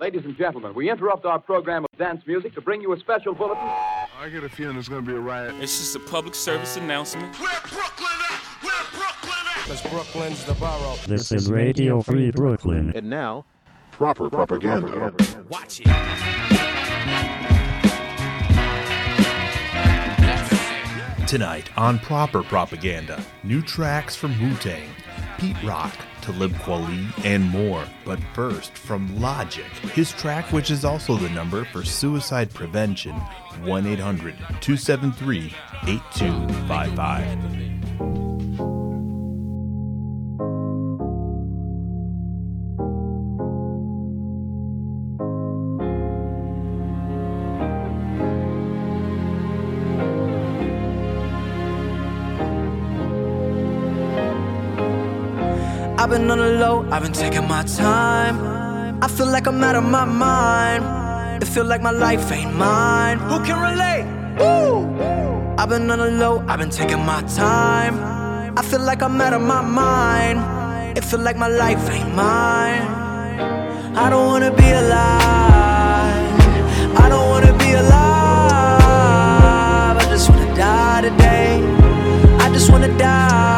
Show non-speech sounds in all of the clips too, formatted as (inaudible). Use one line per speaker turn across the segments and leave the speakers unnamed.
Ladies and gentlemen, we interrupt our program of dance music to bring you a special bulletin.
I get a feeling there's gonna be a riot.
It's just a public service announcement.
Where Brooklyn at? Where Brooklyn at?
Cause Brooklyn's the borough.
This is Radio Free Brooklyn.
And now,
Proper propaganda.
Watch it.
Tonight on Proper Propaganda, new tracks from Wu Tang, Pete Rock, Talib Kweli, and more. But first, from Logic, his track, which is also the number for suicide prevention 1 800 273 8255.
I've been on the low, I've been taking my time. I feel like I'm out of my mind. It feel like my life ain't mine. Who can relate? Woo! I've been on the low, I've been taking my time. I feel like I'm out of my mind. It feel like my life ain't mine. I don't wanna be alive. I don't wanna be alive. I just wanna die today. I just wanna die.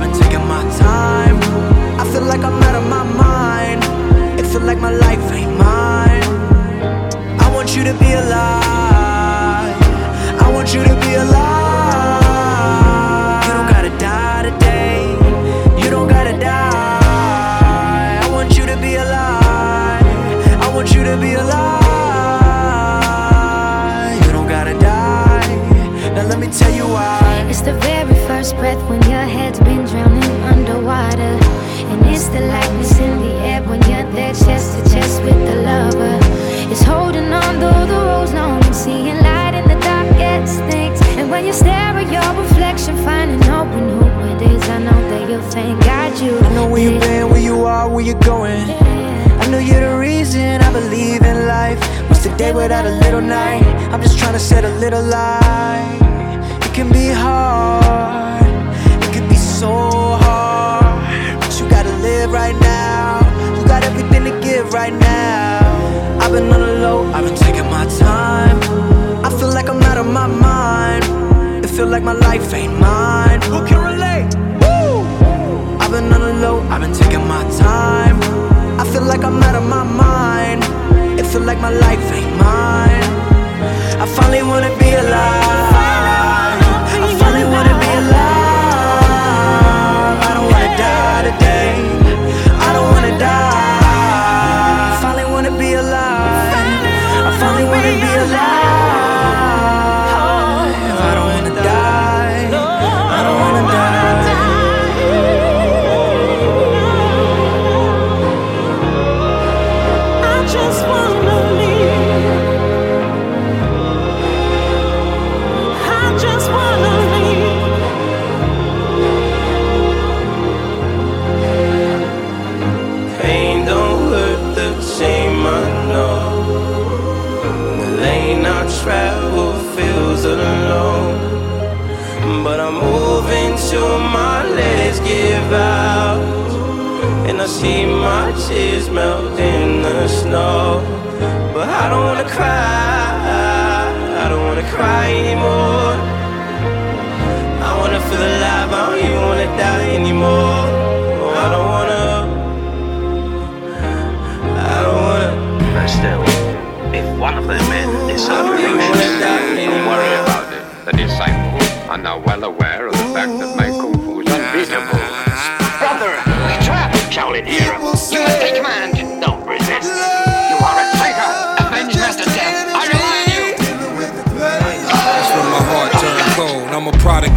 I've been taking my time. I feel like I'm out of my mind. It feel like my life ain't mine. I want you to be alive. I want you to be alive. You don't gotta die today. You don't gotta die. I want you to be alive. I want you to be alive. You don't gotta die. Now let me tell you why.
It's the very first breath when your head's the lightness in the air when you're there chest to chest with the lover. It's holding on though the road's long and seeing light in the darkest things. And when you stare at your reflection, finding hope in who it is, I know that you'll thank God you.
I know where you've been, where you are, where you're going. I know you're the reason I believe in life. What's the day without a little night? I'm just trying to set a little light. It can be hard, it can be so right now. You got everything to give right now. I've been on the low, I've been taking my time. I feel like I'm out of my mind. It feel like my life ain't mine. Who can relate? Woo! I've been on the low, I've been taking my time. I feel like I'm out of my mind. It feel like my life ain't mine. I finally wanna be alive. I finally wanna be alive. Wanna
cry anymore. I wanna feel alive, I don't even wanna die anymore. Oh, I don't wanna. I don't wanna.
But still, if one of them men is oh, so ferocious, don't worry about it. The disciples are now well aware of the fact that my kung fu is unbeatable. Brother, we trap Shaolin here. You must take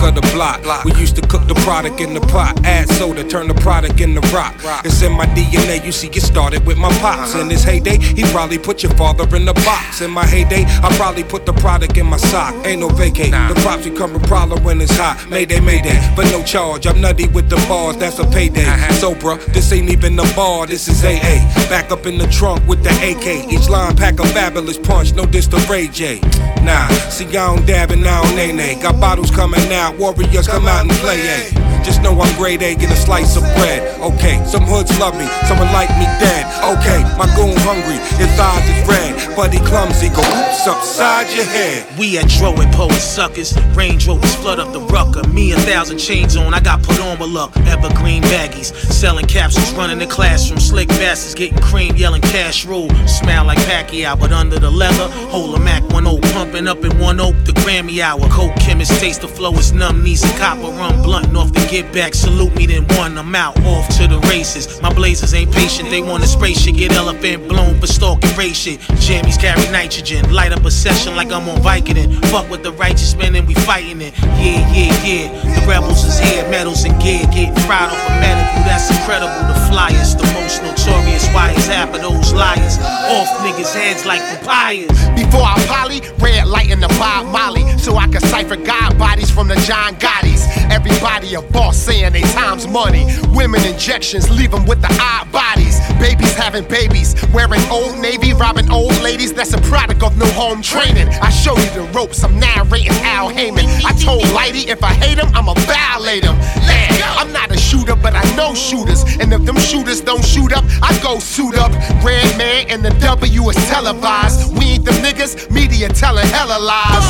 of the block. We used to cook the product in the pot, add soda, turn the product into rock. It's in my DNA, you see, it started with my pops. In his heyday, he probably put your father in the box. In my heyday, I probably put the product in my sock. Ain't no vacate. The props become a problem when it's hot. Mayday, mayday, but no charge. I'm nutty with the bars, that's a payday. Uh-huh. So, bruh, this ain't even a bar, this is AA. Back up in the trunk with the AK. Each line pack a fabulous punch, no diss to Ray J. Nah, see, I don't dab and I don't nay nay. Got bottles coming out, warriors come out and play, eh? Just know I'm grade A, get a slice of bread. Okay, some hoods love me, someone like me dead. Okay, my goon hungry, his eyes is red. But he clumsy, go oops upside your head.
We at Dro and Poet Suckers. Range Rovers flood up the rucker. Me a thousand chains on, I got put on with luck. Evergreen baggies, selling capsules, running the classroom. Slick bastards getting cream, yelling cash rule. Smell like Pacquiao, but under the leather, hold a Mac 1 0 up in one oak, the Grammy hour. Coke chemist taste the flow is numb, knees and copper rum blunt off the get back. Salute me, then one, I'm out, off to the races. My blazers ain't patient, they wanna spray shit, get elephant blown for stalking race shit. Jammies carry nitrogen, light up a session like I'm on Vicodin. Fuck with the righteous men and we fighting it. Yeah, yeah, yeah. The rebels is here, medals and gear, getting fried off a medical. That's incredible. The flyers, the most notorious. Why is half of those liars off niggas' heads like papayas?
Before I poly, red light in the Bob Molly, so I can cipher God bodies from the John Gotti's. Everybody a boss saying they time's money. Women injections leave them with the odd bodies. Babies having babies, wearing old navy, robbing old ladies. That's a product of no home training. I show you the ropes, I'm narrating Al Haymon. I told Lighty if I hate him, I'ma violate him. Man, I'm not a shooter, but I know shooters. And if them shooters don't shoot up, I go suit up. Redman and the W is televised. We ain't the niggas, media telling hella lies.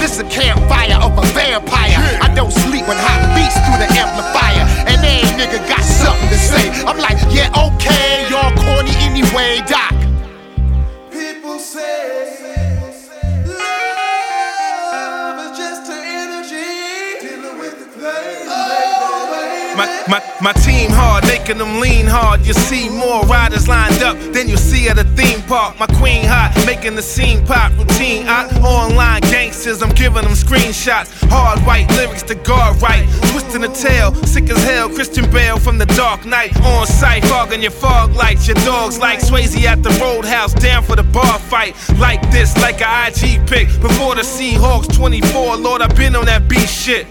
This a campfire of a vampire. I don't sleep when hot beats through the amplifier. And every nigga got something to say. I'm like, yeah, okay, y'all corny anyway, Doc.
People say
My, my, my team hard, making them lean hard. You see more riders lined up than you see at a theme park. My queen hot, making the scene pop. Routine out, online gangsters, I'm giving them screenshots. Hard white lyrics to guard right. Twisting the tail, sick as hell. Christian Bale from the dark night. On site, fogging your fog lights. Your dogs like Swayze at the roadhouse, down for the bar fight. Like this, like a IG pick. Before the Seahawks 24, Lord, I've been on that beat shit.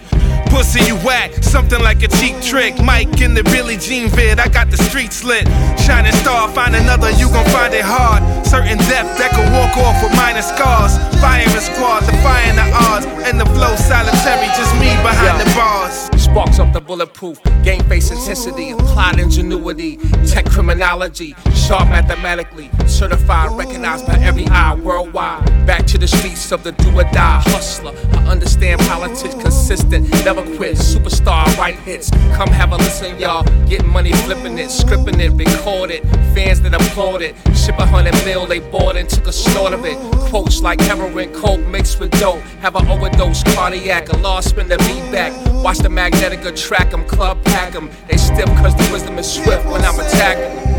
Pussy, you whack, something like a cheap trick. Mike in the Billie Jean vid, I got the streets lit. Shining star, find another, you gon' find it hard. Certain depth that could walk off with minor scars. Firing squad, defying the odds. And the flow solitary, just me behind the bars.
Sparks up the bulletproof, game face intensity, applied ingenuity, tech criminology, sharp mathematically, certified, recognized by every eye worldwide. Back to the streets of the do or die hustler. I understand politics consistent, never quit, superstar, write hits. Come have a listen, y'all. Getting money, flipping it, scripting it, record it. Fans that applaud it, ship a hundred mil, they bought and took a snort of it. Quotes like heroin, coke mixed with dope. Have an overdose, cardiac, a lost spin the beat back. Watch the magnetic track 'em, club pack 'em. They stiff cause the wisdom is swift when I'm attacking 'em.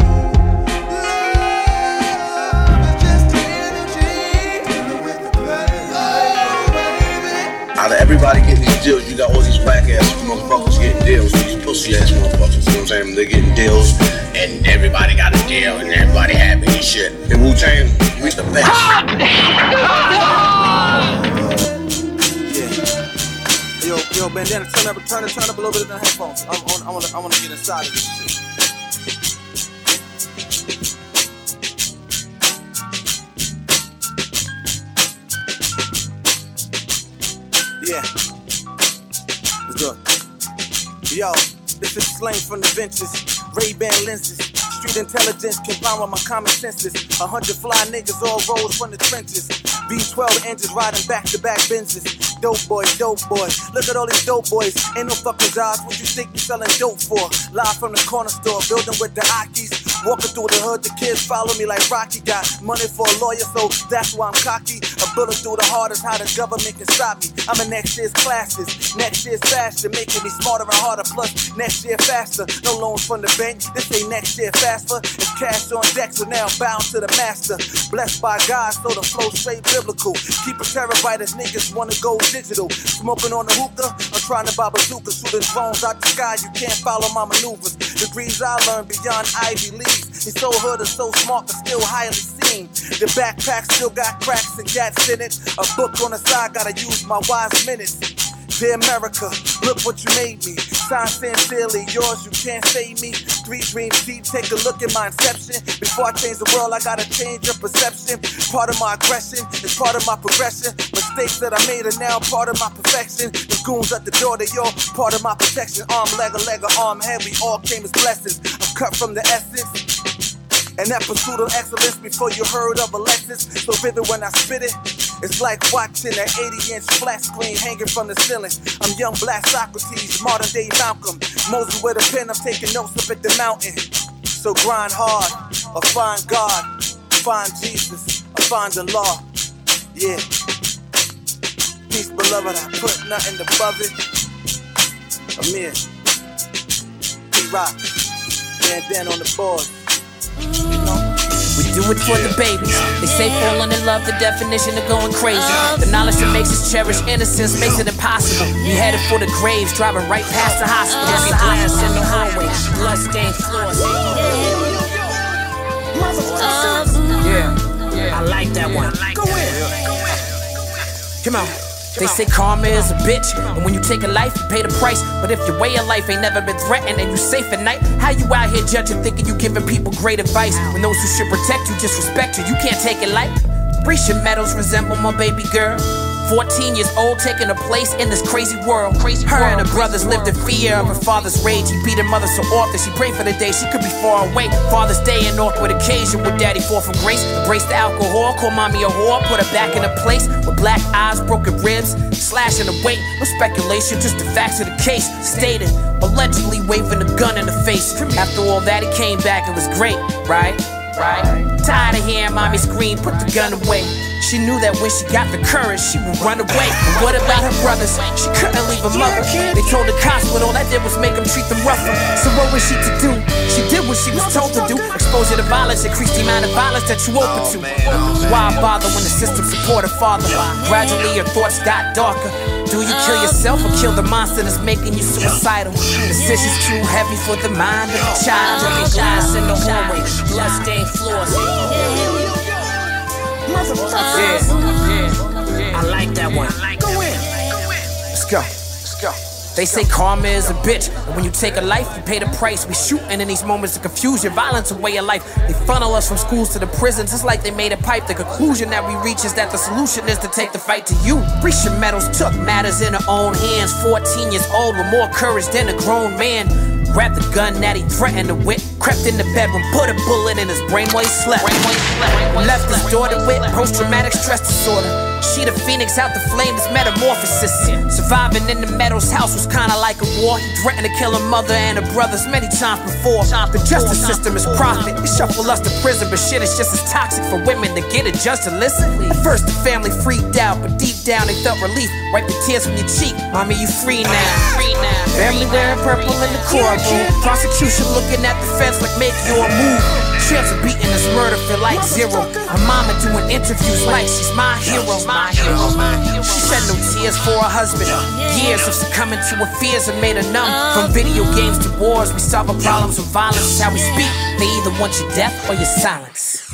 Out of everybody getting these deals, you got all these whack ass motherfuckers getting deals. These pussy ass motherfuckers, you know what I'm saying? They're getting deals, and everybody got a deal, and everybody happy and shit. In Wu Tang, we the best.
Yo, yo, bandana, turn up, turn it, turn up a little bit of the headphones. I, I, I wanna, I wanna get inside of this shit. Yeah. Let's go. Yo, this is slang from the benches. Ray-Ban lenses. Street intelligence combined with my common senses. A hundred fly niggas all rose from the trenches. V12 engines riding back to back Benzes. Dope boys, dope boys. Look at all these dope boys. Ain't no fucking jobs. What you think you selling dope for? Live from the corner store, building with the Akis. Walking through the hood, the kids follow me like Rocky. Got money for a lawyer, so that's why I'm cocky. Bullet through the is how the government can stop me. I'm in next year's classes, next year's fashion, making me smarter and harder. Plus, next year faster. No loans from the bank, this ain't next year faster. It's cash on deck, so now I'm bound to the master. Blessed by God, so the flow straight biblical. Keep a terabyte as niggas wanna go digital. Smoking on the hookah, I'm trying to buy bazooka. Shooting drones out the sky, you can't follow my maneuvers. Degrees I learned beyond Ivy Leagues. He's so hood and so smart, but still highly seen. The backpack still got cracks and gats in it. A book on the side, gotta use my wise minutes. Dear America, look what you made me. Signed sincerely, yours, you can't save me. Three dreams deep, take a look at my inception. Before I change the world, I gotta change your perception. Part of my aggression is part of my progression. Mistakes that I made are now part of my perfection. The goons at the door, they all part of my protection. Arm, leg, a leg, arm, head, we all came as blessings. I'm cut from the essence. And that pursuit of excellence before you heard of Alexis. So vivid when I spit it. It's like watching an 80 inch flat screen hanging from the ceiling. I'm young black Socrates, modern day Malcolm. Moses with a pen, I'm taking notes up at the mountain. So grind hard, or find God, find Jesus, or find the law. Yeah. Peace, beloved, I put nothing above it. Amir. P-Rock. Man down on the board.
We do it for the babies. They say falling in love, the definition of going crazy. The knowledge that makes us cherish innocence makes it impossible. We headed for the graves, driving right past the hospital. Broken glass in the hallway, bloodstained floors. Yeah, yeah, I like that one. Go in. Come on. They say karma is a bitch, and when you take a life, you pay the price. But if your way of life ain't never been threatened and you safe at night, how you out here judging, thinking you giving people great advice when those who should protect you disrespect you? You can't take it light. Grecian medals resemble my baby girl. 14 years old, taking a place in this crazy world. Crazy her and her brothers lived in fear of her father's rage. He beat her mother so often, she prayed for the day she could be far away. Father's Day, an awkward occasion with daddy fall from grace. Embraced the alcohol, called mommy a whore, put her back in a place with black eyes, broken ribs, slashing the weight. No speculation, just the facts of the case. Stated, allegedly waving a gun in the face. After all that, he came back, it was great, right? Right. Tired of hearing mommy scream, put the gun away. She knew that when she got the courage, she would run away. But what about her brothers? She couldn't leave her mother. They told the cops, but all that did was make them treat them rougher. So what was she to do? She did what she was told to do. Exposure to violence, increase the amount of violence that you open to. Oh, Why bother when the system supported father? Gradually your thoughts got darker. Do you kill yourself or kill the monster that's making you suicidal? Decisions too heavy for the mind of a child. Broken glass in the hallway, bloodstained floors. Yeah, I like that one. Go in. Let's go. They say karma is a bitch, and when you take a life, you pay the price. We shooting in these moments of confusion, violence a way of life. They funnel us from schools to the prisons. It's like they made a pipe. The conclusion that we reach is that the solution is to take the fight to you. Grecian medals took matters in her own hands. 14 years old with more courage than a grown man. Grabbed the gun that he threatened to whip, crept in the bedroom, put a bullet in his brain while he slept. Left his daughter with post traumatic stress disorder. She the phoenix out the flame, this metamorphosis. Surviving in the Meadows house was kinda like a war. He threatened to kill her mother and her brothers many times before. The justice system is profit. They shuffle us to prison, but shit is just as toxic for women to get a judge to listen. At first, the family freaked out, but deep down they felt relief. Wipe the tears from your cheek, mommy, you free now. Family wearing purple in the courtroom. Prosecution looking at the fence like make your move. Chance of beating this murder feel like zero. Her mama doing interviews like she's my hero. My hero. She shed no tears for her husband. Years of succumbing to her fears have made her numb. From video games to wars, we solve our problems with violence. It's how we speak. They either want your death or your silence.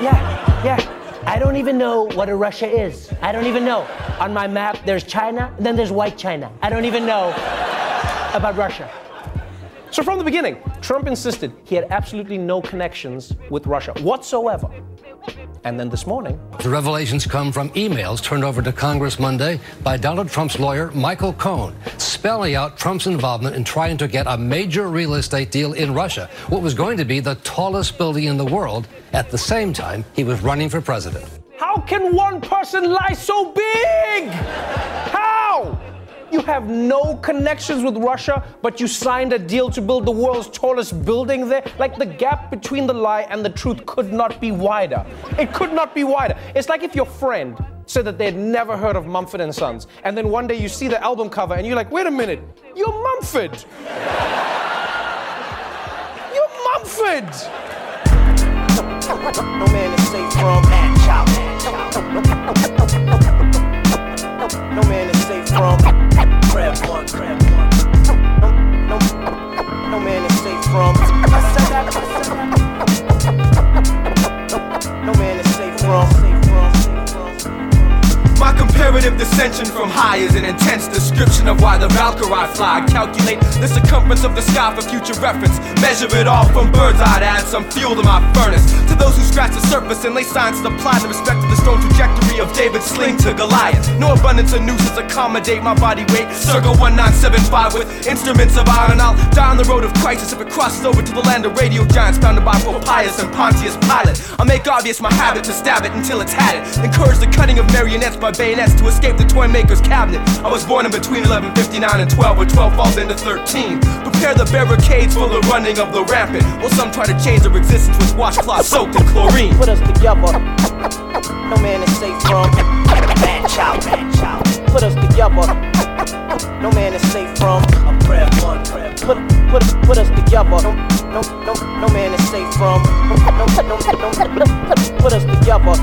Yeah, yeah. I don't even know what a Russia is. I don't even know. On my map, there's China, then there's white China. I don't even know about Russia.
So from the beginning, Trump insisted he had absolutely no connections with Russia whatsoever.
And then this morning,
The revelations come from emails turned over to Congress Monday by Donald Trump's lawyer, Michael Cohen, spelling out Trump's involvement in trying to get a major real estate deal in Russia, what was going to be the tallest building in the world, at the same time he was running for president.
how can one person lie so big? You have no connections with Russia, but you signed a deal to build the world's tallest building there? Like the gap between the lie and the truth could not be wider. It could not be wider. It's like if your friend said that they'd never heard of Mumford and Sons, and then one day you see the album cover and you're like, wait a minute, you're Mumford. (laughs) you're Mumford.
No man is safe from that child. No man is safe from crab one, crab one. No, no, no man is safe from. I said that. No man is safe from.
Comparative dissension from high is an intense description of why the Valkyrie fly. Calculate the circumference of the sky for future reference. Measure it all from bird's eye to add some fuel to my furnace. To those who scratch the surface and lay signs to apply the respect of the stone trajectory of David's sling to Goliath. No abundance of nooses accommodate my body weight. Circle 1975 with instruments of iron. I'll die on the road of crisis if it crosses over to the land of radio giants founded by both and Pontius Pilate. I'll make obvious my habit to stab it until it's had it. Encourage the cutting of marionettes by bayonets to escape the toy maker's cabinet. I was born in between 1159 and 12, where 12 falls into 13. Prepare the barricades for the running of the rampant. While some try to change their existence with washcloth soaked in chlorine.
Put us together. No man is safe from man child, man child. Put us together. No man is safe from a prayer one, prayer. Put put put us together. No no no no man is safe from no no no no. Put us together.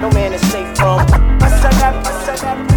No man is safe from. That.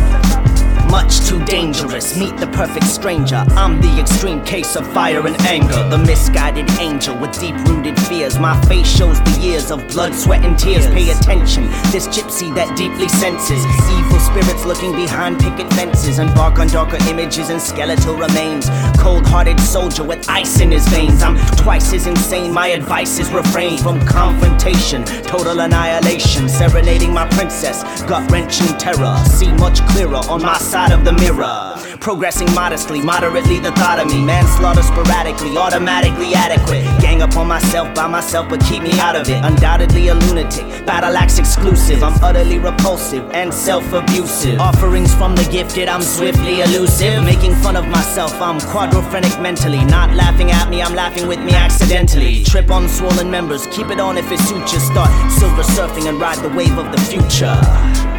Much too dangerous, meet the perfect stranger. I'm the extreme case of fire and anger. The misguided angel with deep rooted fears. My face shows the years of blood, sweat, and tears. Pay attention, this gypsy that deeply senses. Evil spirits looking behind picket fences. Embark on darker images and skeletal remains. Cold hearted soldier with ice in his veins. I'm twice as insane, my advice is refrain from confrontation. Total annihilation, serenading my princess. Gut wrenching terror. See much clearer on my side of the mirror. Progressing modestly, moderately the thought of me. Manslaughter sporadically, automatically adequate. Gang up on myself by myself, but keep me out of it. Undoubtedly a lunatic, battle axe exclusive. I'm utterly repulsive and self abusive. Offerings from the gifted, I'm swiftly elusive. Making fun of myself, I'm quadrophrenic mentally. Not laughing at me, I'm laughing with me accidentally. Trip on swollen members, keep it on if it suits you. Start silver surfing and ride the wave of the future.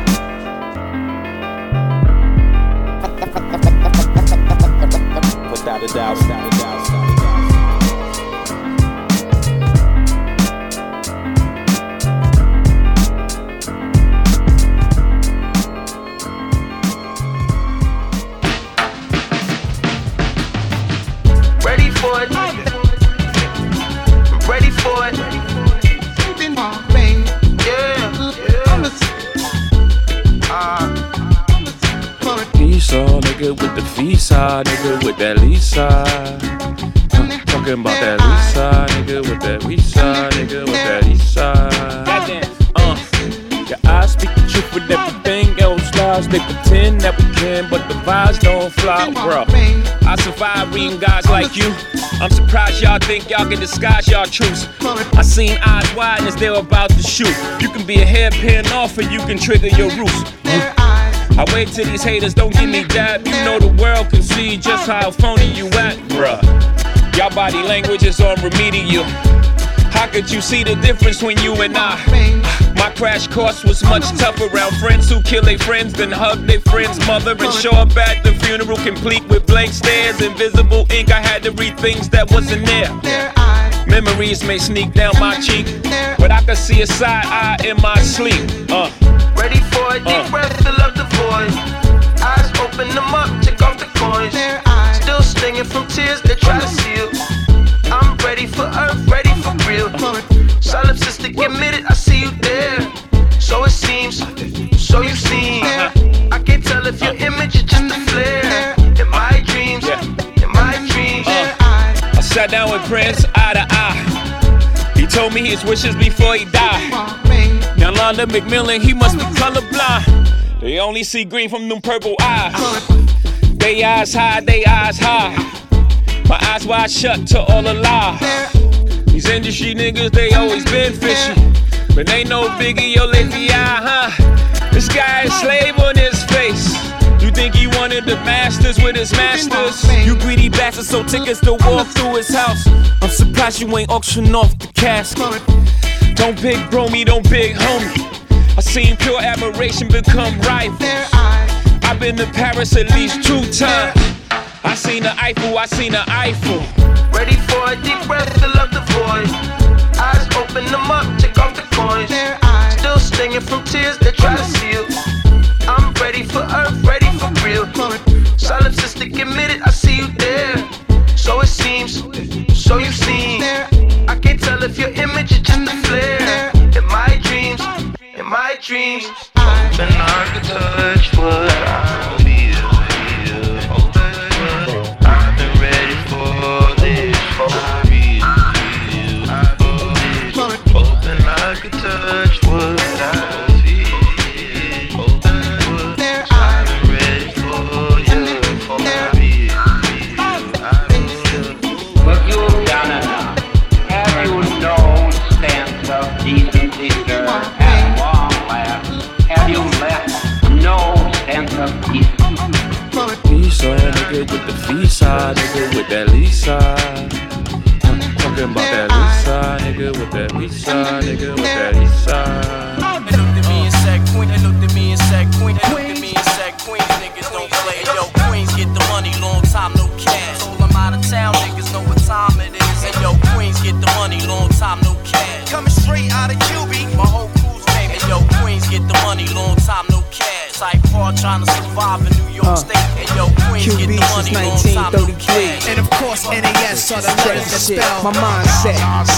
Without a doubt,
Nigga, with the visa, nigga, with that Lisa. Uh, talking about that Lisa, nigga, with that Lisa, nigga, with that Lisa. Uh, your eyes speak the truth with everything else lies. They pretend that we can, but the vibes don't fly, bro. I survive reading guys like you. I'm surprised y'all think y'all can disguise y'all truths. I seen eyes wide as they're about to shoot. You can be a hairpin off, or you can trigger your roots. I wait till these haters don't give me dab. You know the world can see just how phony you at, bruh. Y'all body language is on remedial. How could you see the difference when you and I? My crash course was much tougher around friends who kill their friends, then hug their friend's mother and show up at the funeral complete with blank stares, invisible ink. I had to read things that wasn't there. Memories may sneak down my cheek, but I could see a side eye in my sleep. Uh.
Ready for a Deep uh. breath, fill up the void. Eyes open them up, take off the coins. Still stinging from tears that try to seal. I'm ready for earth, ready for real. Solipsistic, admit it, I see you there. So it seems, so you seem. I can't tell if your image is just a flare. In my dreams, in my dreams.
I sat down with Prince eye to eye. He told me his wishes before he died. Londell McMillan, he must be colorblind. They only see green from them purple eyes. They eyes high, they eyes high. My eyes wide shut to all the lie. These industry niggas, they always been fishy. But they no biggie, yo, eye, huh? This guy is slave on his face. You think he wanted the masters with his masters? You greedy bastard, so tickets to walk through his house. I'm surprised you ain't auction off the casket. Don't pick bro me, don't pick homie. I seen pure admiration become rival. I've been to Paris at least two times. I seen the Eiffel, I seen the Eiffel.
Ready for a deep breath, fill up the void.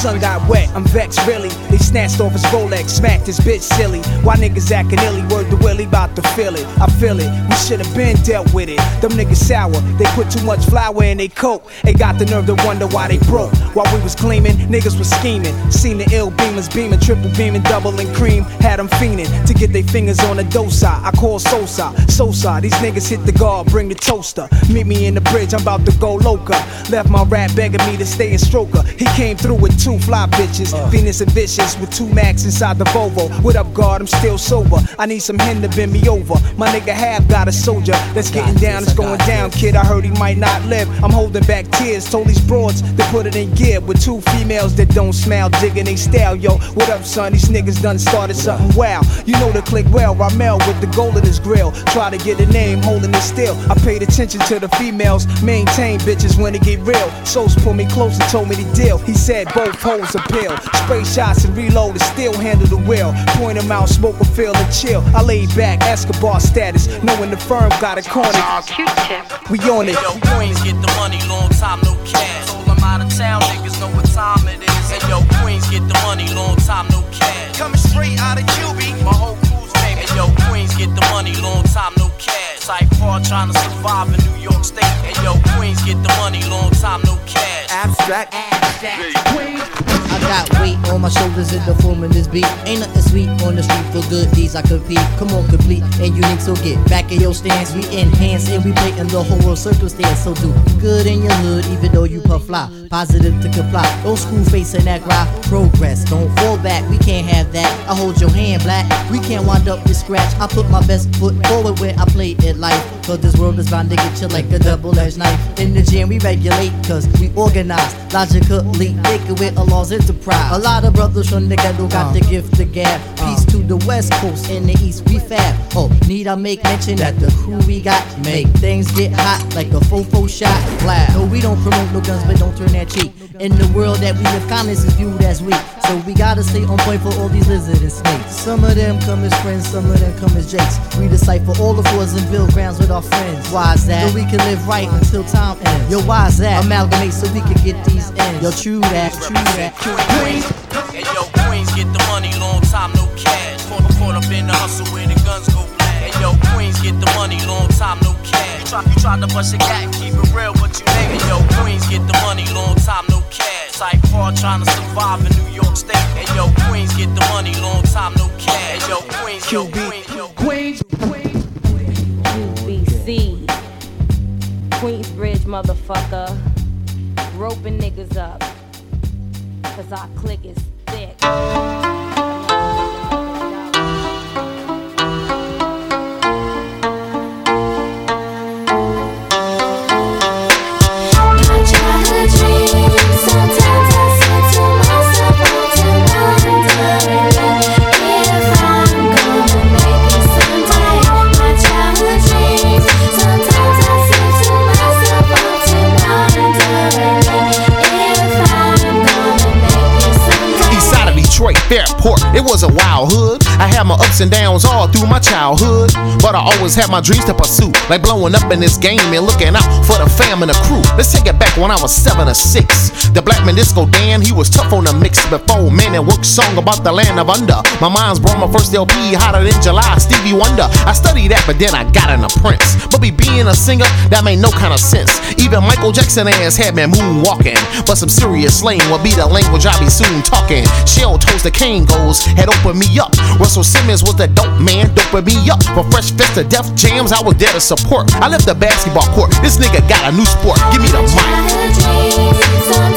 Sun got wet, I'm vexed really. They snatched off his Rolex, smacked his bitch silly. Why niggas acting illy? Word to Willie, bout to feel it. I feel it. We should have been dealt with it. Them niggas sour. They put too much flour in they coke. They got the nerve to wonder why they broke. While we was gleaming, niggas was scheming. Seen the ill beamers beaming, triple beaming, double and cream. Had them fiending to get their fingers on the dosa. I call Sosa, Sosa. These niggas hit the guard, bring the toaster. Meet me in the bridge, I'm about to go loca. Left my rat begging me to stay in stroker. He came through with two fly bitches, Venus and Vicious with two max inside the Volvo. What up, guard? I'm still sober. I need some hen to bend me over. My nigga have got a soldier that's getting down, it's going down, kid. I heard he might not live. I'm holding back tears. Told these broads to put it in gear with two females that don't smile, digging they style. Yo, what up, son? These niggas done started something wow. You know the click well, Ramel with the gold in his grill. Try to get a name, holding it still. I paid attention to the females, maintain bitches when it get real. Souls pulled me close and told me the deal. He said both holes appeal. Spray shots and reload and still handle the wheel. Point them out, smoke a feel and chill. I laid back, Escobar status, knowing the firm got a corner. We on it.
Yo, Queens get the money, long time no cash. Told them out of town, niggas know what time it is. And yo, Queens get the money, long time no cash. Coming straight out of QB. My whole crew's name. And yo, Queens get the money, long time no cash. Type hard trying to survive in New York State. And yo, Queens get the money, long time no cash.
Abstract. I got weight on my shoulders in the form of this beat. Ain't nothing sweet on the street for good deeds. I compete. Come on, complete and unique. So get back in your stance. We enhance and we play in the whole world circumstance. So do good in your hood, even though you puff fly. Positive to comply. Don't screw face and act right. Progress. Don't fall back. We can't have that. I hold your hand black. We can't wind up with scratch. I put my best foot forward when I play it life. Cause this world is bound to get you like a double edged knife. In the gym, we regulate. Cause we organize. Logically, thinking with a law's enterprise. A lot of brothers from the ghetto got the uh. gift to gab. Uh. Peace to the west coast and the east, we fab. Oh, need I make mention that the crew we got make things get hot like a fofo shot. Loud. No, we don't promote no guns, but don't turn that cheek. In the world that we live, kindness is viewed as weak. So we gotta stay on point for all these lizards and snakes. Some of them come as friends, some of them come as jakes. We decipher all the fours and build grounds with our friends. Why is that? So we can live right until time ends. Yo, why is that? Amalgamate so we can get these ends. Yo, true that, true that.
Queens. And yo, Queens get the money, long time no cash. Caught, caught up in the hustle where the guns go black. And yo, Queens get the money, long time no cash. You try, you try to bust a cat keep it real, but you name it. Yo, Queens get the money, long time no cash. Type hard trying to survive in New York State. And yo, Queens get the money, long time no cash. Yeah, yo, Queens, yo, Queens,
Queens.
UBC. Queensbridge, motherfucker. Roping niggas up. Cause our clique is thick.
Fairport, it was a wild hood. I had my ups and downs all through my childhood, but I always had my dreams to pursue, like blowing up in this game and looking out for the fam and the crew. Let's take it back when I was seven or six. The Black Man Disco Dan, he was tough on the mix before man and work song about the land of under. My mind's brought my first LP hotter than July, Stevie Wonder. I studied that, but then I got in a Prince. But be being a singer, that made no kind of sense. Even Michael Jackson ass had me moonwalking, but some serious slang would be the language I be soon talking. Shell toast the Kangols had opened me up. Russell Simmons was the dope man, doping me up. For Fresh Fest to Def Jams, I was there to support. I left the basketball court. This nigga got a new sport. Give me the mic.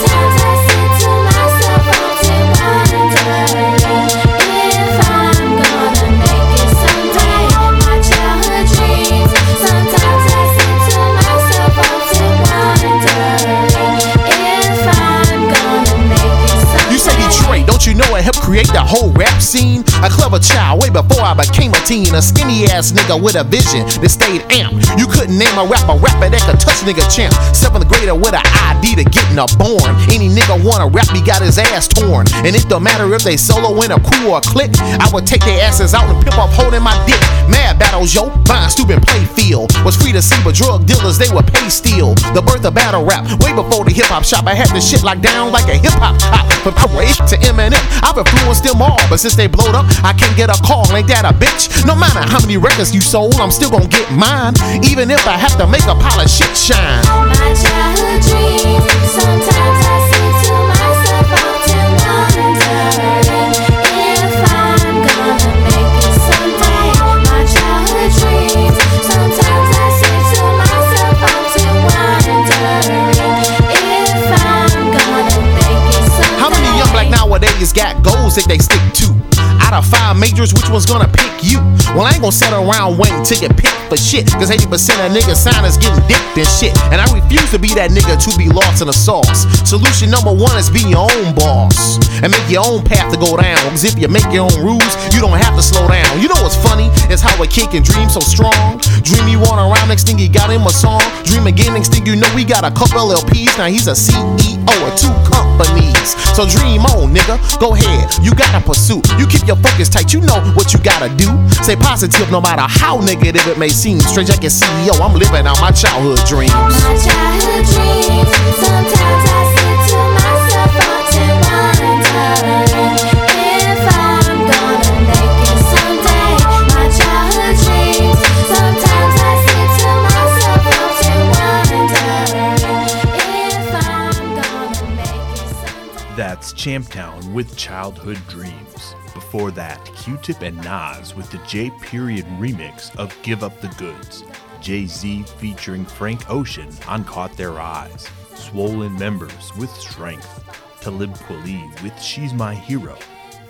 Create the whole rap scene? A clever child way before I became a teen. A skinny ass nigga with a vision that stayed amp. You couldn't name a rapper, rapper that could touch nigga champ. Seventh grader with an ID to getting a born. Any nigga wanna rap, he got his ass torn. And it don't matter if they solo in a crew or a clique. I would take their asses out and pimp up holding my dick. Mad battles, yo, buying stupid play field. Was free to see, but drug dealers, they would pay steal. The birth of battle rap, way before the hip hop shop. I had this shit locked down like a hip hop top. From H to Eminem, I've influenced them all. But since they blowed up, I can't get a call. Ain't that a bitch? No matter how many records you sold, I'm still gonna get mine. Even if I have to make a pile of shit shine. How that they stick to? Out of five majors, which one's gonna pick you? Well, I ain't gonna sit around waiting to get picked for shit. Cause 80% of niggas signers getting dicked and shit. And I refuse to be that nigga to be lost in the sauce. Solution number one is be your own boss. And make your own path to go down. Cause if you make your own rules, you don't have to slow down. You know what's funny? Is how a kid can dream so strong. Dream you want around, next thing he got him a song. Dream again, next thing you know, we got a couple LPs. Now he's a CEO of two companies. So dream on, nigga. Go ahead, you gotta pursue. You keep your focus tight, you know what you gotta do. Stay positive no matter how negative it may seem. Straight jacket CEO, I'm living out my childhood dreams.
That's Champtown with Childhood Dreams. Before that, Q-Tip and Nas with the J Period remix of Give Up the Goods. Jay-Z featuring Frank Ocean on Caught Their Eyes. Swollen Members with Strength. Talib Kweli with She's My Hero.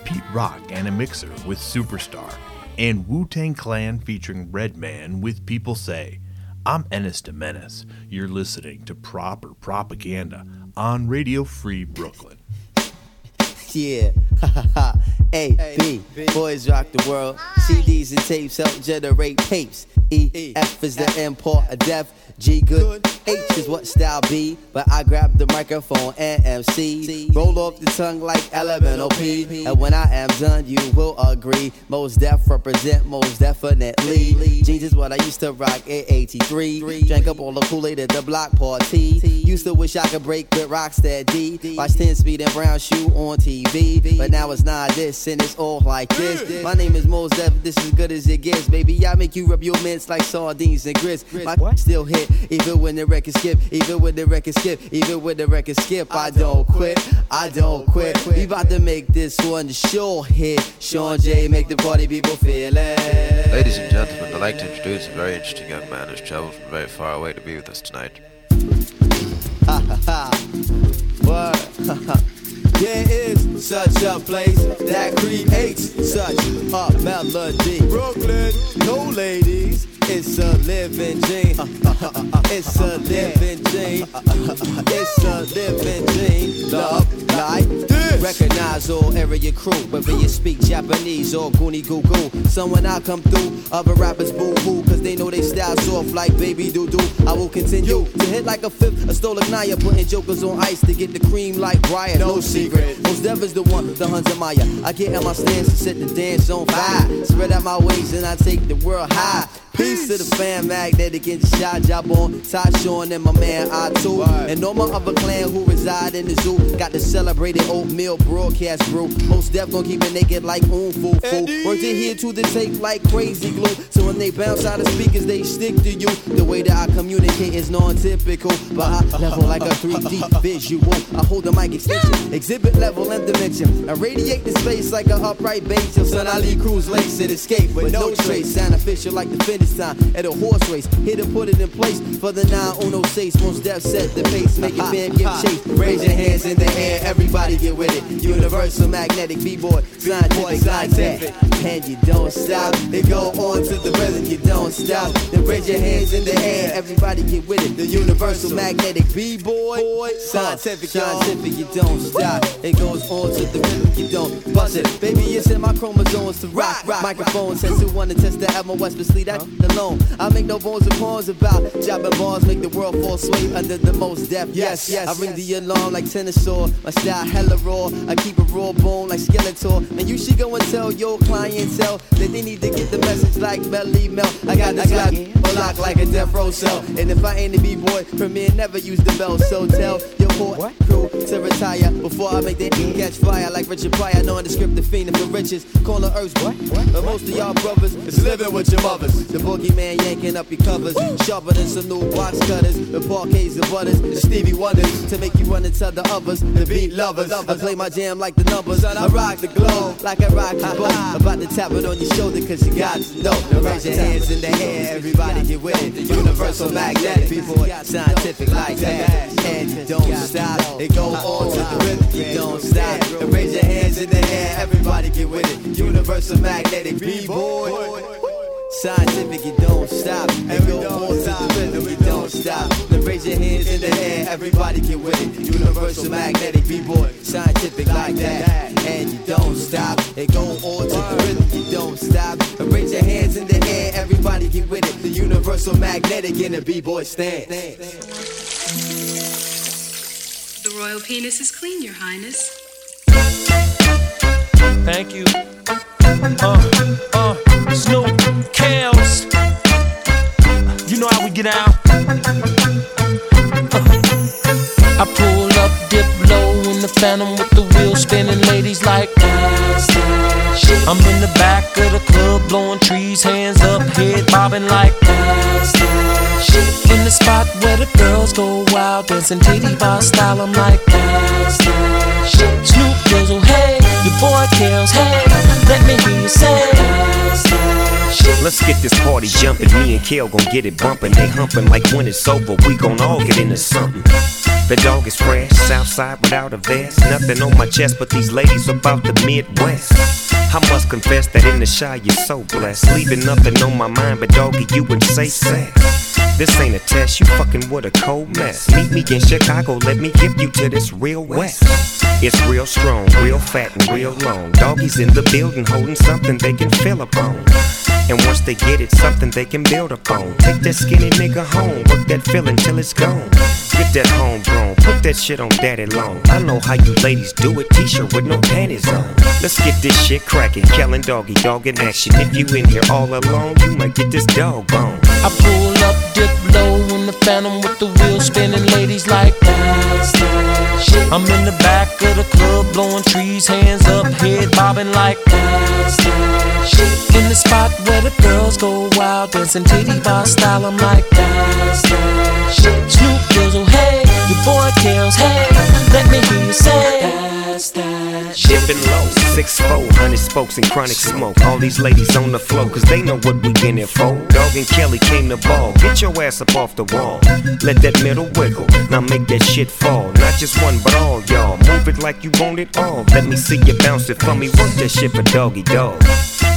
Pete Rock and a Mixer with Superstar. And Wu-Tang Clan featuring Redman with People Say. I'm Ennis de Menace. You're listening to Proper Propaganda on Radio Free Brooklyn.
Yeah, (laughs) A, B, boys rock the world. CDs and tapes help generate tapes. E, F is the import of death. G, good. H is what style B, but I grab the microphone and MC. Roll off the tongue like elemental P. And when I am done, you will agree. Most def represent most definitely. Jeans is what I used to rock at 83. Drank up all the Kool-Aid at the block party. Used to wish I could break with Rocksteady. Watch 10 speed and brown shoe on TV. But now it's not this and it's all like this. My name is Mos Def, this is good as it gets. Baby, I make you rub your mints like sardines and grits. My still hit, even when the record skip, even with the record skip, even with the record skip, I don't quit, I don't quit. We about to make this one sure hit. Sean J, make the party people feel it.
Ladies and gentlemen, I'd like to introduce a very interesting young man who's traveled from very far away to be with us tonight.
Ha ha ha. Word. There is such a place that creates such a melody. Brooklyn, no ladies. It's a living dream. Uh, uh, uh, it's a living dream. It's a living dream. Love like this. Recognize all area crew, whether you speak Japanese or Goonie Goo Goo. So when I come through, other rappers boo hoo, cause they know they style soft like baby doo doo. I will continue to hit like a fifth, a stolen Naya, putting jokers on ice to get the cream like Brian. No secret. Mos Def is the one, the Hunter Maya. I get in my stance and set the dance on fire. Spread out my wings and I take the world high. Peace to the fan magnetic and shot job on Todd Sean and my man I2 And all my other clan who reside in the zoo. Got the celebrated oatmeal broadcast brew Mos Def gon' keep it naked like oom foo foo Work to here to the tape like crazy glue. So when they bounce out of speakers they stick to you. The way that I communicate is non-typical But I level like a 3D (laughs) visual. I hold the mic extension Exhibit level and dimension. I radiate the space like a upright base Till son I leave cruise lace and escape with no trace. Sound official like the finish time at a horse race. Here to put it in place for the 906. Mos Def set the pace, make your man give chase. Raise your hands in the air, everybody get with it. Universal magnetic b-boy, scientific that. And you don't stop, they go on to the rhythm, you don't stop. Then raise your hands in the air, everybody get with it. The universal magnetic b-boy, scientific, scientific, you don't stop. It goes on to the rhythm, you don't bust it. Baby, it's in my chromosomes to rock. rock Microphone says who wanna test the Emma West, but sleep that alone. I make no bones or pawns about jabbing bars, make the world fall asleep under the Mos Def. Yes, yes. I ring the alarm like tennis. My style hella raw. I keep a raw bone like Skeletor. And you should go and tell your clientele that they need to get the message like Melle Mel. I got the slap lock like a death row cell. And if I ain't a b-boy, Premier never use the bell. So tell your court crew to retire before I make that catch fire like Richard Pryor. Knowing the script, the fiend for riches. Call the earth what? But most of y'all brothers is living with your mothers. The boogeyman yanking up your covers. Sharper than some new box cutters. The parquets and butters. The Stevie Wonders to make you run into the others. The beat lovers. I play my jam like the numbers. I rock the globe like I rock the (laughs) boat. About to tap it on your shoulder cause you got to know. Now raise your hands in the air. Everybody get with it. The universal magnetic. People scientific like that. And you don't stop. It go to the rhythm. You don't stop. And raise your hands in the air. Everybody get with it. Universal magnetic. B-boy. Scientific, you don't stop. And go to the rhythm, you don't stop. Then raise your hands in the air, everybody get with it. Universal magnetic b-boy, scientific like that. And you don't stop. And go on to the rhythm, you don't stop. And raise your hands in the air, everybody get with it. The universal magnetic in the b-boy stance.
The royal penis is clean, your highness.
Thank you. Uh, uh, Snoop, Kels. You know how we get down. I pull up, dip low in the phantom with the wheels spinning. Ladies like, I'm in the back of the club, blowing trees, hands up, head bobbing like, in the spot where the girls go wild, dancing titty bar style. I'm like, that shit Snoop Dizzle, oh, hey, your boy Kels, hey, let me hear you say.
Shit, let's get this party jumping. Me and Kels gon' get it bumping. They humping like when it's over, we gon' all get into something. The dog is fresh, Southside without a vest. Nothing on my chest, but these ladies about the Midwest. I must confess that in the shy you're so blessed. Leaving nothing on my mind, but doggy, you would say sex. This ain't a test, you fucking with a cold mess. Meet me in Chicago, let me give you to this real west. It's real strong, real fat, and real long. Doggies in the building holding something they can feel upon. And once they get it, something they can build upon. Take that skinny nigga home, work that feeling till it's gone. Get that homegrown, put that shit on daddy long. I know how you ladies do it, t-shirt with no panties on. Let's get this shit cracking, Kellen doggy, dog in action. If you in here all alone, you might get this dog bone.
I pull up, dip low in the phantom with the wheels spinning. Ladies like,
I'm in the back of the club, blowing trees, hands up, head bobbing like that's that shit. In the spot where the girls go wild, dancing titty bar style, I'm like that's that shit. Snoop Dizzle, hey, your boy Kels, hey, let me hear you say that's that
Dipping low, six four, hundred spokes and chronic smoke. All these ladies on the floor, cause they know what we been here for. Dog and Kelly came to ball. Get your ass up off the wall. Let that middle wiggle. Now make that shit fall. Not just one, but all y'all. Move it like you want it all. Let me see you bounce it for me. Work that shit for doggy dog.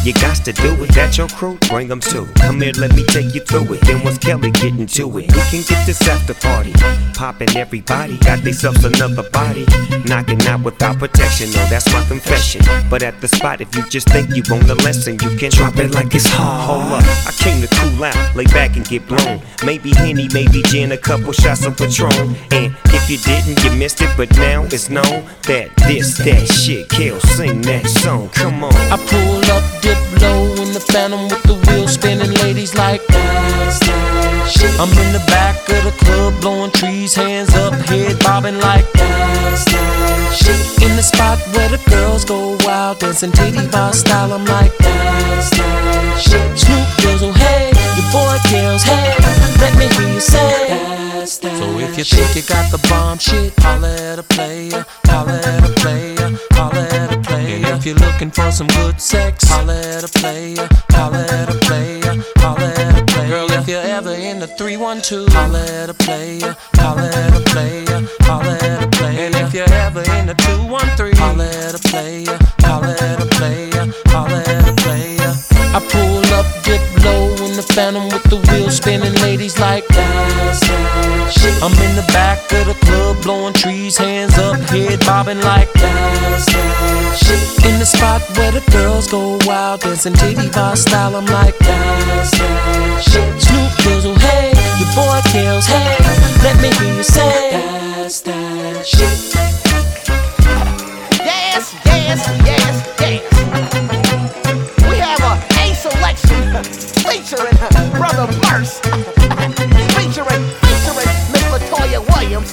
You got to do it. That your crew? Bring them too. Come here, let me take you through it. Then once Kelly getting to it, we can get this after party. Poppin' everybody, got themselves another body. Knocking out without protection, no, that's my confession. But at the spot, if you just think you want a lesson, you can drop it like it's hot. Hold up, I came to cool out, lay back and get blown. Maybe Henny, maybe gin, a couple shots of Patron. And if you didn't, you missed it, but now it's known that this, that shit kills. Sing that song, come on.
I pull up, dip low in the phantom with the wheels spinning, ladies like that shit. I'm in the back of the club, blowing trees, hands up, head bobbing like that shit. In the spot where the girls go wild, dancing titty bar style, I'm like that's that shit. Snoop Dizzle, hey, your boy Kels, hey, let me hear you say that's So if you think you got the bomb shit, holla at a player, holla at a player, holla at a player. And if you're looking for some good sex, holla at a player, holla at a player, holla at a player. Girl, if you're ever in the 312, holla at a player, holla at a player, holla at a player. And if you're ever in the 213, holla at a player, phantom with the wheels spinning, ladies like that's that shit. I'm in the back of the club, blowing trees, hands up, head bobbing like that's that shit. In the spot where the girls go wild, dancing titty bar style, I'm like that's that shit. Snoop Dizzle, oh, hey, your boy Kels, hey, let me hear you say that's that shit.
Yes, yes, yes, featuring Brother Murs, featuring featuring Miss Latoya Williams,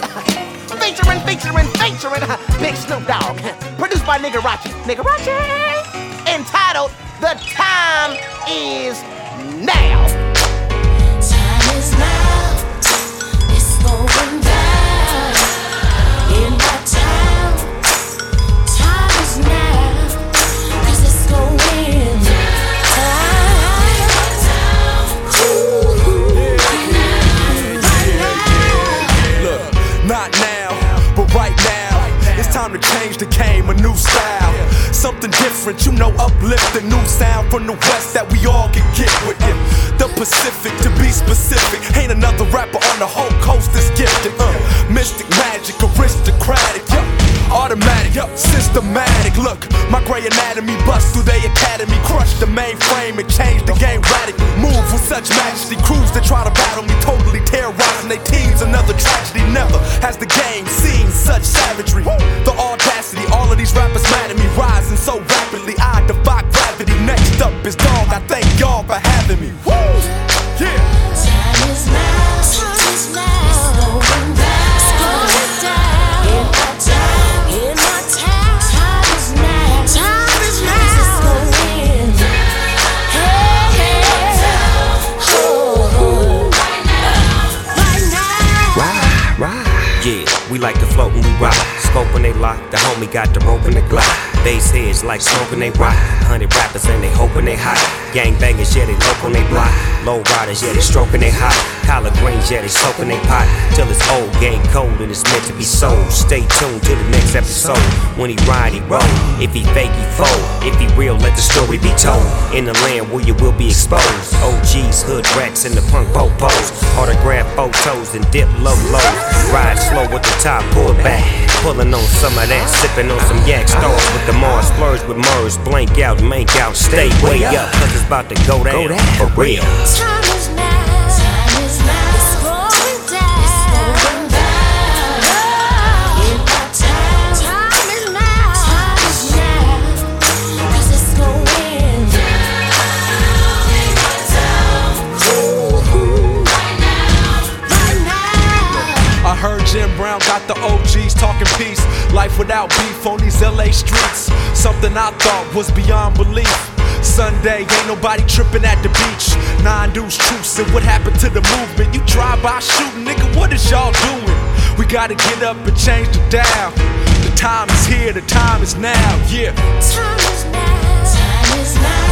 featuring featuring featuring Big Snoop Dogg, produced by Nigga Rachi, Nigga Rachi, entitled "The Time Is Now."
Smoking they rock. Hundred rappers and they hoping they hot. Gang bangers, yeah, they on they block. Low riders, yeah, they stroking they hot. Yeah, they soaking they pot. Till it's old, game cold, and it's meant to be sold. Stay tuned to the next episode. When he ride, he roll. If he fake, he fold. If he real, let the story be told. In the land where you will be exposed. OGs, hood rats, and the punk popos. Autograph photos and dip low low. Ride slow with the top, pull back. Pulling on some of that, sipping on some yak stars with the Mars, splurge with Murs, blank out, make out, stay way up, cause it's about to go down, for real.
The OGs talking peace. Life without beef on these LA streets. Something I thought was beyond belief. Sunday, ain't nobody tripping at the beach. Nine dudes truce, and what happened to the movement? You drive by shooting, nigga, what is y'all doing? We gotta get up and change the dial. The time is here, the time is now, yeah.
Time is now. Time is now.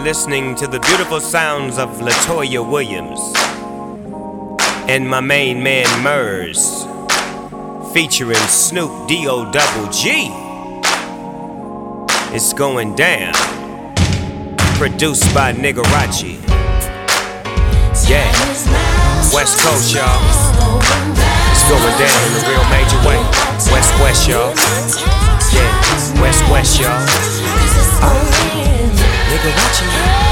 You're listening to the beautiful sounds of Latoya Williams and my main man Murs, featuring Snoop D O double G. It's going down. Produced by Nigarachi. Yeah. West Coast, y'all. It's going down in a real major way. West West, y'all. Yeah. West West, y'all. Nigarachi.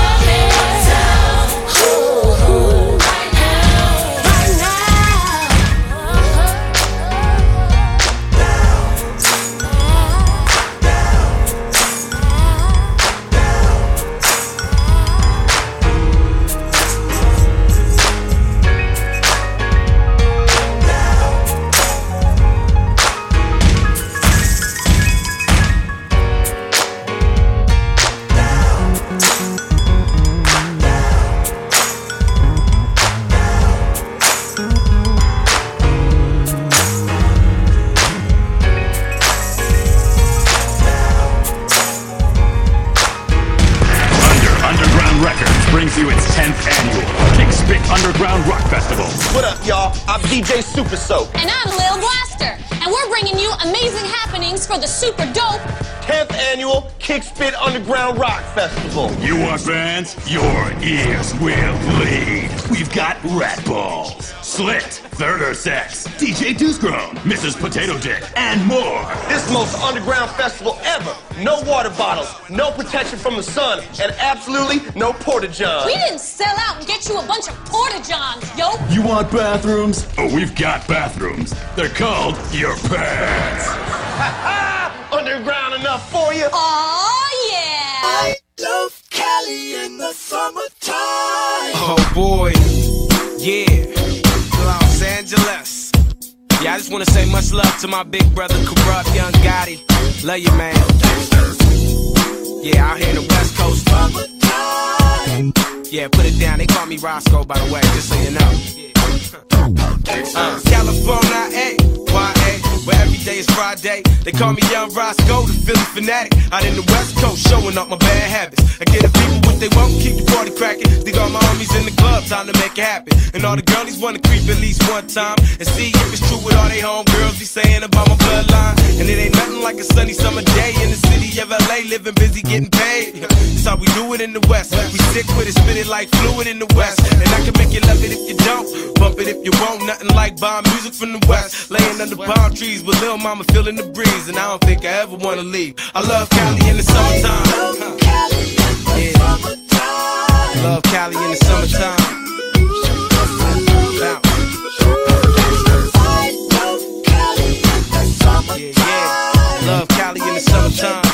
Fans? Your ears will bleed. We've got Rat Balls, Slit, Third Sex, DJ Deuce Grown, Mrs. Potato Dick, and more.
This most underground festival ever. No water bottles, no protection from the sun, and absolutely no porta johns.
We didn't sell out and get you a bunch of porta johns, yo.
You want bathrooms? Oh, we've got bathrooms. They're called your pants.
underground enough for you?
Oh yeah.
I love Cali in the summertime.
Oh boy, yeah, Los Angeles. Yeah, I just wanna say much love to my big brother, Kurupt Young Gotti. Love you, man. Yeah, out here in the West Coast. Yeah, put it down. They call me Roscoe, by the way, just so you know. Uh, California, YA, where every day is Friday. They call me Young Roscoe, the Philly fanatic. Out in the West Coast, showing up my bad habits. I get the people what they want, keep the party cracking. Dig all my homies in the club, time to make it happen. And all the girlies wanna creep at least one time and see if it's true what all they homegirls be saying about my bloodline. And it ain't nothing like a sunny summer day in the city of LA, living busy, getting paid. That's how we do it in the West. We sick with it, spit it like fluid in the West. And I can make you love it if you don't, bump it if you won't. Nothing like bomb music from the West. Laying under palm trees with Lil Mama feeling the breeze, and I don't think I ever wanna leave. I love Cali in the summertime. Yeah. Love Cali in the summertime. Yeah, yeah. Love Cali in the summertime.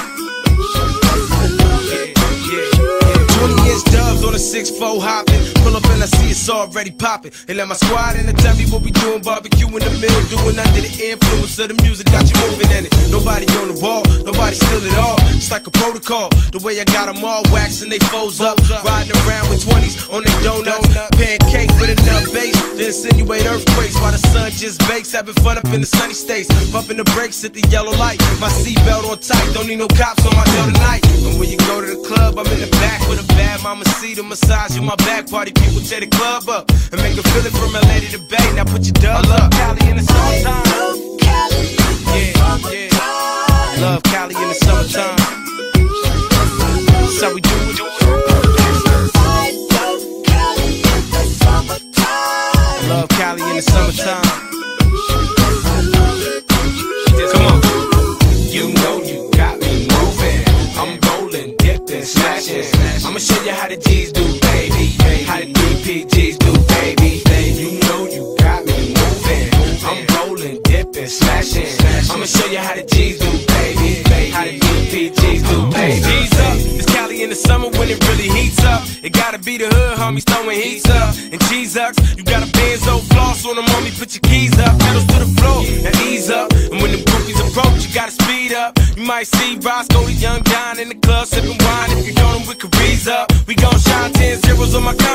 20 inch dubs on a 6-4 hopping. Pull up and I see it's already popping. They let my squad in and tell me what we doing. Barbecue in the middle, doing under the influence of the music. Got you moving in it. Nobody on the wall, nobody still at all. It's like a protocol. The way I got them all waxing they foes up. Riding around with 20s on their donuts. Pancake with enough bass. Then insinuate earthquakes while the sun just bakes. Having fun up in the sunny states. Bumping the brakes at the yellow light. My seatbelt on tight. Don't need no cops on my tail tonight. And when you go to the club, I'm in the back with a bad mama see A massage in my back party. People tear the club up and make a feel it from LA to the Bay. Now put your dub up. Cali in the summertime. Yeah, yeah. Love Cali in the summertime. That's how we do it. Love Cali in the summertime. Come on. smashing. I'ma show you how the G's do, baby. How the DPGs do, baby. You know you got me moving. I'm rolling, dipping, smashing. I'ma show you how the G's do, baby. How the DPGs do, baby. G's up. It's Cali in the summer when it really heats up. It gotta be the hood, homies throwing heats up. And cheese up. you got a benzo floss on them, homie. Put your keys up, pedals to the floor, now ease up. And when the groupies approach, you gotta speed up. You might see Roscoe, the young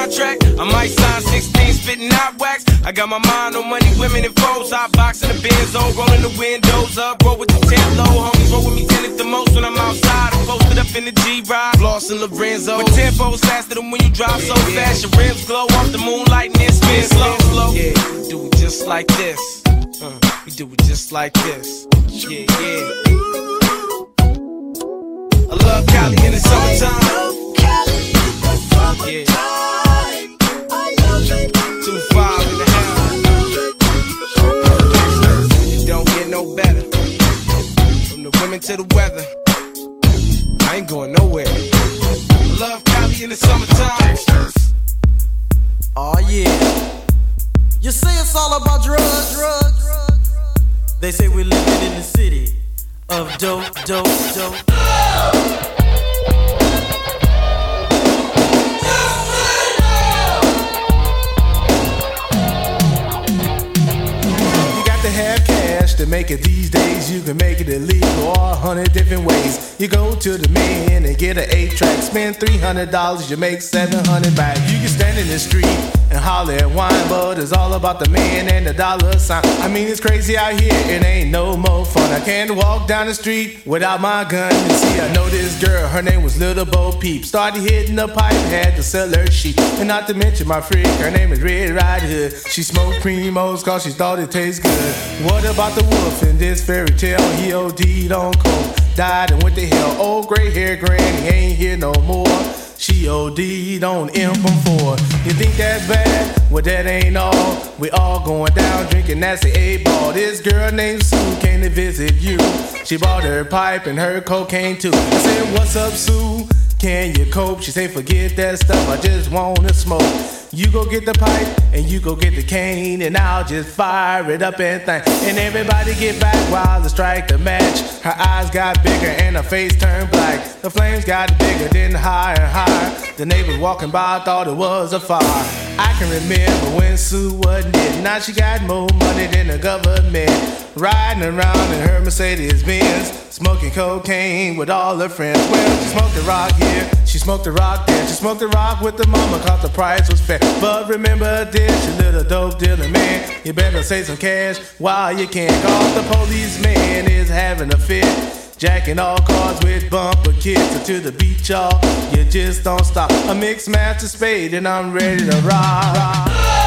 contract. I might sign 16 spitting hot wax. I got my mind on money, women, and foes. Hot box in the Benzo, rolling the windows up. Roll with the 10 low, homies roll with me 10 at the most when I'm outside. I'm posted up in the G-Ride. Floss and Lorenzo. But tempos faster than when you drive so fast. Your rims glow off the moonlight and then spin slow, slow. Yeah, we do it just like this. Uh, we do it just like this. Yeah, yeah. I love Cali in the summertime. Women to the weather. I ain't going nowhere. Love Cali in the summertime.
Oh yeah. You say it's all about drugs, drugs. They say we're living in the city of dope, dope, dope.
To have cash to make it these days. You can make it illegal a hundred different ways. You go to the man and get an eight track, spend three hundred dollars, you make seven hundred back. You can stand in the street and holler at wine, but it's all about the man and the dollar sign. I mean, it's crazy out here, it ain't no more fun. I can't walk down the street without my gun. You see, I know this her name was Little Bo Peep. Started hitting the pipe, had to sell her sheep. And not to mention my freak, her name is Red Riding Hood. She smoked primos cause she thought it tastes good. What about the wolf in this fairy tale? He OD'd on coke, died and went to hell. Old gray hair granny ain't here no more. She OD'd on M from four. You think that's bad? Well, that ain't all. We all going down drinking that's the A ball. This girl named Sue came to visit you. She bought her pipe and her cocaine too. I said, What's up, Sue? Can you cope? She say, forget that stuff, I just wanna smoke. You go get the pipe and you go get the cane, and I'll just fire it up and think. And everybody get back while the strike the match. Her eyes got bigger and her face turned black. The flames got bigger, then higher and higher. The neighbors walking by thought it was a fire. I can remember when Sue wasn't it. Now she got more money than the government. Riding around in her Mercedes Benz, smoking cocaine with all her friends. Well, she smoked the rock here, she smoked the rock there. She smoked the rock with the mama, cause the price was fair. But remember this, you little dope dealer man. You better save some cash while you can. Cause the policeman is having a fit. Jacking all cars with bumper kits to the beach, y'all. You just don't stop. A Mixmaster Spade, and I'm ready to rock.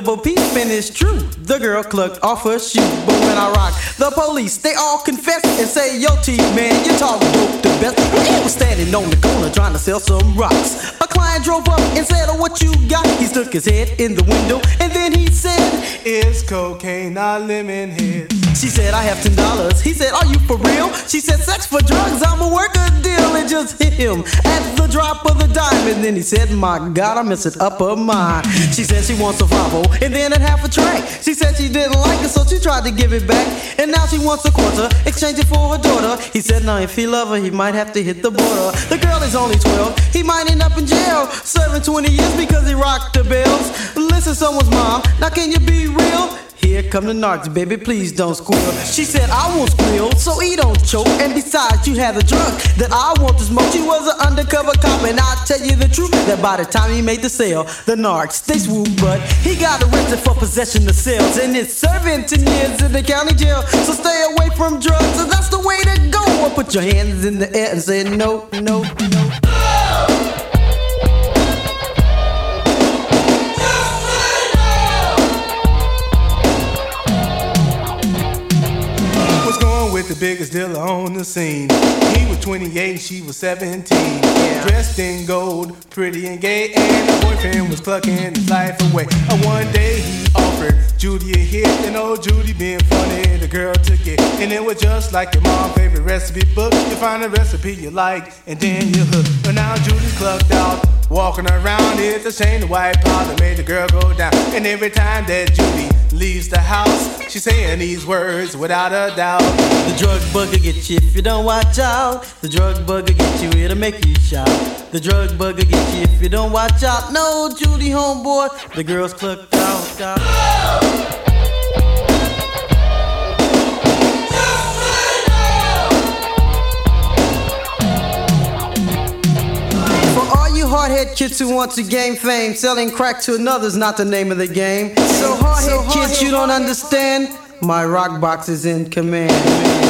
Peep, and it's true. The girl clucked off her shoe, but when I rock, the police they all confess and say, "Yo, T man, you talk dope the best." He was standing on the corner trying to sell some rocks. A client drove up and said, "Oh, what you got?" He stuck his head in the window, and then he said,
It's cocaine, not lemon heads.
She said, I have ten dollars. He said, Are you for real? She said, Sex for drugs, I'm a work a deal. and just hit him at the drop of the dime. And then he said, My God, I'm messing up her mind. She said she wants a Volvo and then at half a track. She said she didn't like it, so she tried to give it back. And now she wants a quarter, exchange it for her daughter. He said, Now if he love her, he might have to hit the border. The girl is only 12, he might end up in jail. Serving 20 years because he rocked the bills. Listen, someone's mom, now can you be real? Here come the narcs, baby, please don't squeal. She said, I won't squeal, so he don't choke. And besides, you had a drug that I want to smoke. She was an undercover cop, and I'll tell you the truth that by the time he made the sale, the narcs, they swoop. But he got arrested for possession of sales, and it's serving 10 years in the county jail. So stay away from drugs, and that's the way to go. Or put your hands in the air and say, No, no, no.
Biggest dealer on the scene. He was 28, she was 17. Dressed in gold, pretty and gay, and her boyfriend was clucking his life away. And one day he offered Judy a hit, and old Judy being funny, the girl took it. And it was just like your mom's favorite recipe book. You find a recipe you like, and then you hook. But now Judy's clucked out. Walking around, it's a shame the white powder made the girl go down. And every time that Judy leaves the house, she's saying these words without a doubt.
The drug bugger get you if you don't watch out. The drug bugger get you, it'll make you shout. The drug bugger get you if you don't watch out. No, Judy, homeboy, the girl's clucked out. out. Hardhead kids who want to gain fame, selling crack to another's not the name of the game. So hardhead kids, you don't understand. My rock box is in command.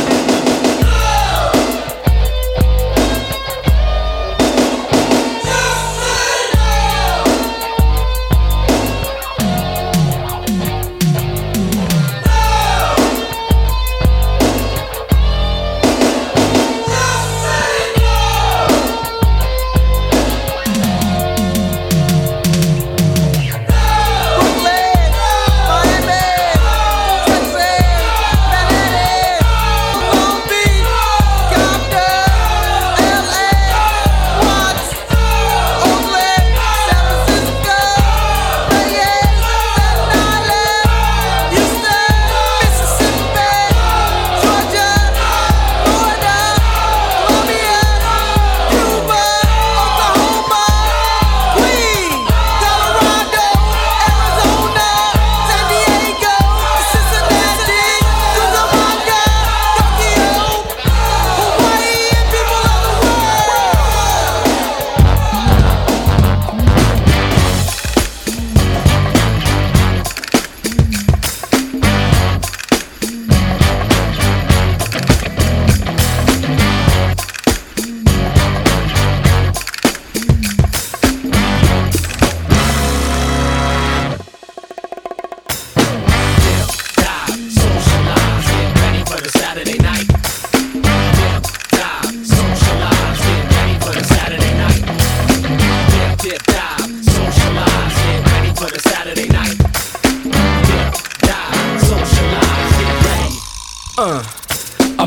Uh.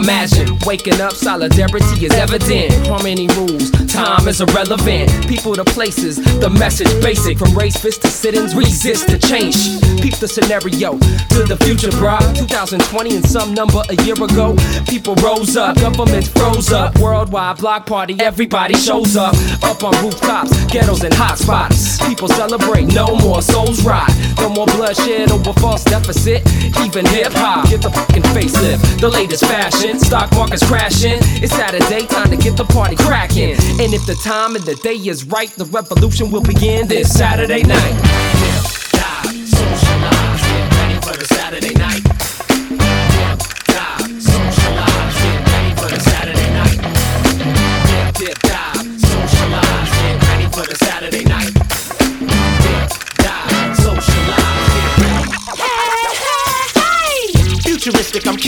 Imagine waking up, solidarity is evident. Harmony rules, time is irrelevant. People to places, the message basic. From race fists to sit ins, resist to change. Peep the scenario to the future, bruh. 2020 and some number a year ago. People rose up, governments froze up. Worldwide block party, everybody shows up. Up on rooftops, ghettos and hotspots. People celebrate, no more souls rot. No more bloodshed over false deficit. Even hip hop, get the fucking facelift. The latest fashion, stock market's crashing. It's Saturday, time to get the party cracking. And if the time and the day is right, the revolution will begin this Saturday night. Socialize, get ready for the Saturday night.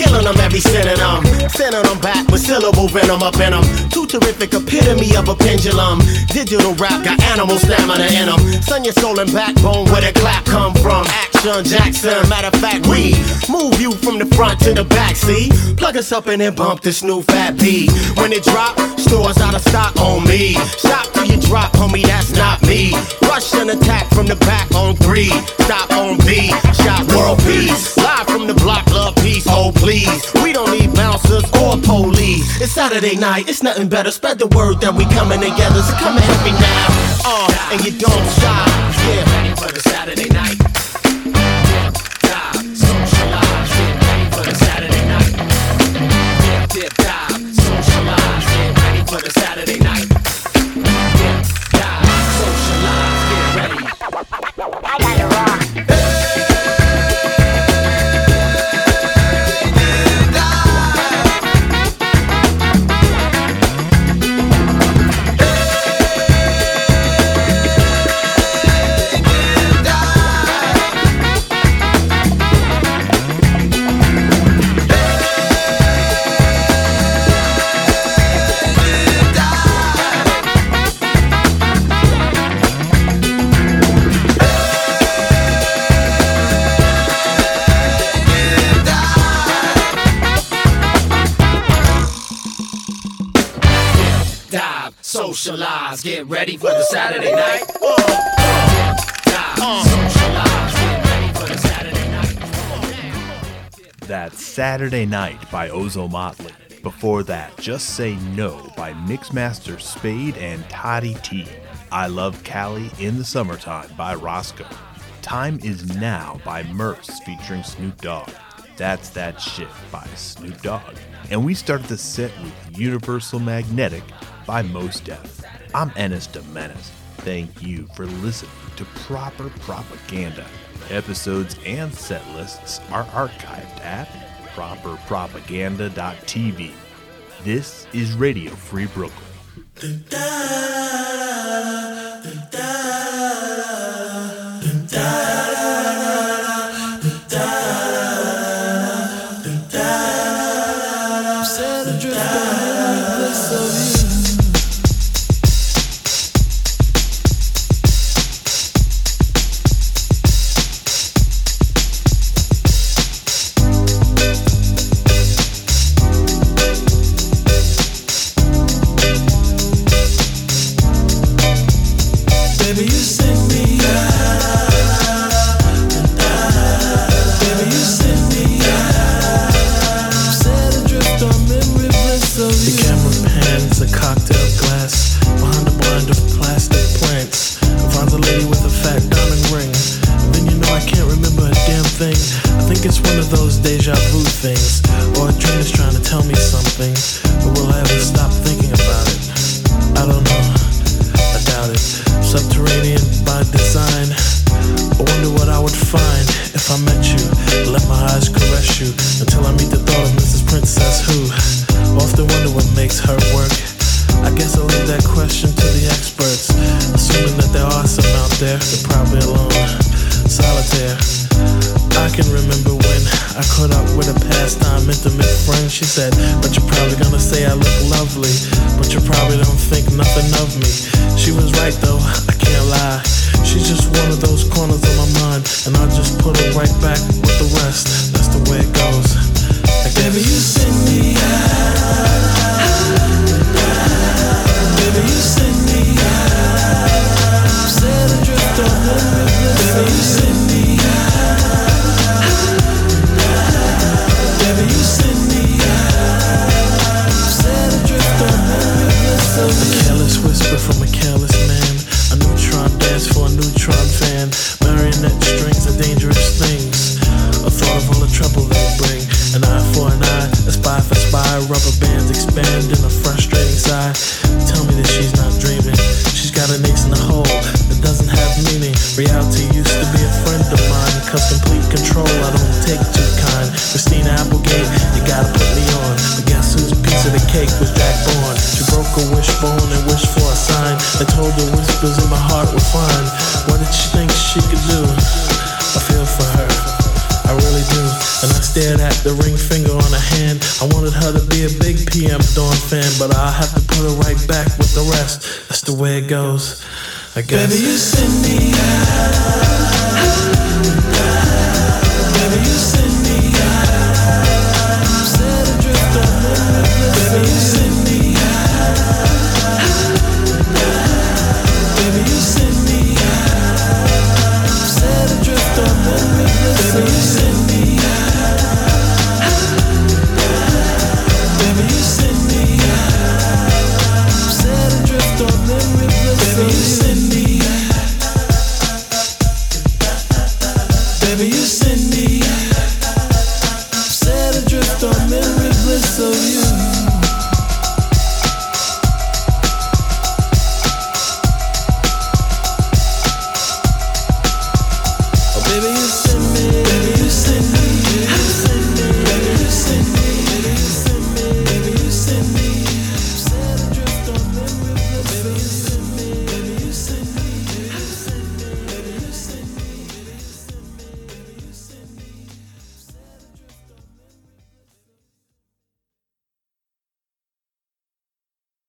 Killing them every synonym. Sending them back with syllable venom up in them. Too terrific, epitome of a pendulum. Digital rap got animal stamina in them. Son, your soul and backbone, where the clap come from. Action Jackson, matter of fact, we move you from the front to the back, see? Plug us up and then bump this new fat beat. When it drop, stores out of stock on me. Stop till you drop, homie, that's not me. Rush and attack from the back on three. Stop on B, shot world peace. From the block, love peace, oh please. We don't need bouncers or police. It's Saturday night, it's nothing better. Spread the word that we coming together. So come and help me now. Uh, and you don't stop. Yeah.
Ready for the Saturday night. Saturday Night
by Ozomatli. Before that, Just Say No by Mixmaster Spade and Toddy Tee. I Love Cali in the Summertime by Roscoe. Time is Now by Murs featuring Snoop Dogg. That's That Shit by Snoop Dogg. And we started the set with Universal Magnetic by Mos Def. I'm Ennis de Thank you for listening to Proper Propaganda. Episodes and set lists are archived at properpropaganda.tv. This is Radio Free Brooklyn.
Rubber bands expand in a frustrating sigh. Tell me that she's not dreaming. She's got an ace in the hole that doesn't have meaning. Reality used to be a friend of mine. Cause complete control I don't take too kind. Christina Applegate, you gotta put me on. But guess whose piece of the cake was Jack Bourne? She broke a wishbone and wished for a sign. I told her whispers in my heart were fine. What did she think she could do? I feel for her. I really do. And I stared at the ring finger Fan, but I'll have to put her right back with the rest. That's the way it goes. I guess.
Baby, you send me